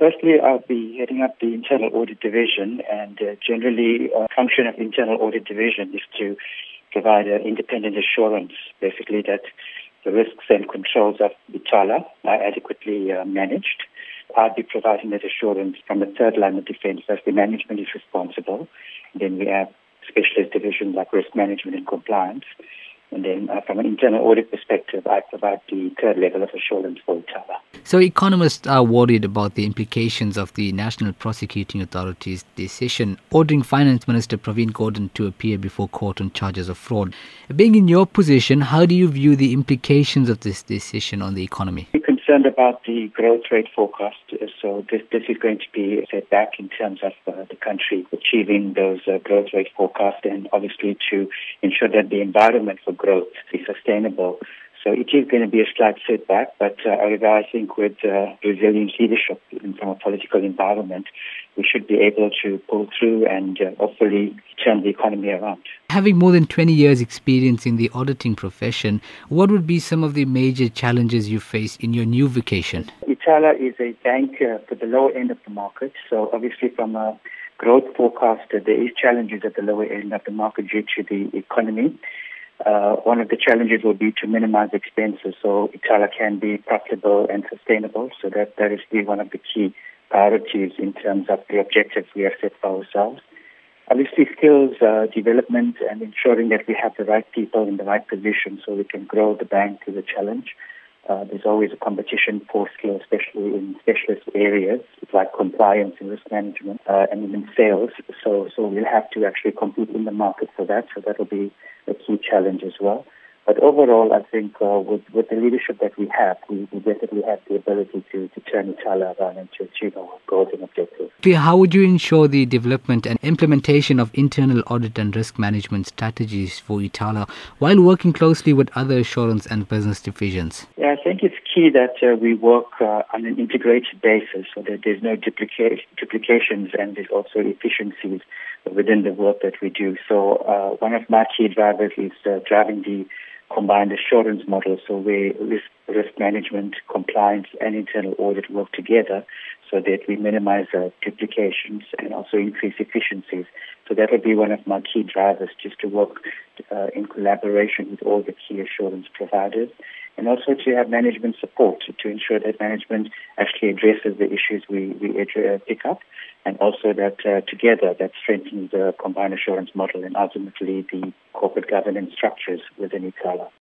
firstly, I'll be heading up the internal audit division, and uh, generally, a function of internal audit division is to provide an independent assurance, basically that the risks and controls of Ithala are adequately uh, managed. I'll be providing that assurance from the third line of defense as the management is responsible. Then we have specialist divisions like risk management and compliance. And then uh, from an internal audit perspective, I provide the third level of assurance for each other. So economists are worried about the implications of the National Prosecuting Authority's decision ordering Finance Minister Pravin Gordhan to appear before court on charges of fraud. Being in your position, how do you view the implications of this decision on the economy? Concerned about the growth rate forecast. So this, this is going to be a setback in terms of uh, the country achieving those uh, growth rate forecasts and obviously to ensure that the environment for growth is sustainable. So it is going to be a slight setback, but uh, I think with uh, Brazilian leadership in from a political environment, we should be able to pull through and uh, hopefully turn the economy around. Having more than 20 years experience in the auditing profession, what would be some of the major challenges you face in your new vocation? Ithala is a bank uh, for the lower end of the market. So obviously from a growth forecast, there is challenges at the lower end of the market due to the economy. Uh, one of the challenges will be to minimize expenses so Ithala can be profitable and sustainable. So that, that is the, one of the key priorities in terms of the objectives we have set for ourselves. Obviously, skills uh, development and ensuring that we have the right people in the right position so we can grow the bank is a challenge. Uh, there's always a competition for skills, especially in specialist areas like compliance and risk management uh, and even sales. So, so we'll have to actually compete in the market for that. So that will be a key challenge as well. But overall, I think uh, with, with the leadership that we have, we, we definitely have the ability to, to turn Ithala around and to achieve our goals and objectives. How would you ensure the development and implementation of internal audit and risk management strategies for Ithala while working closely with other assurance and business divisions? Yeah, I think it's key that uh, we work uh, on an integrated basis so that there's no duplica- duplications and there's also efficiencies within the work that we do. So uh, one of my key drivers is uh, driving the combined assurance model, so where risk, risk management, compliance, and internal audit work together so that we minimize uh, duplications and also increase efficiencies. So that will be one of my key drivers, just to work uh, in collaboration with all the key assurance providers and also to have management support to, ensure that management actually addresses the issues we, we uh, pick up and also that uh, together that strengthens the combined assurance model and ultimately the corporate governance structures within Ithala.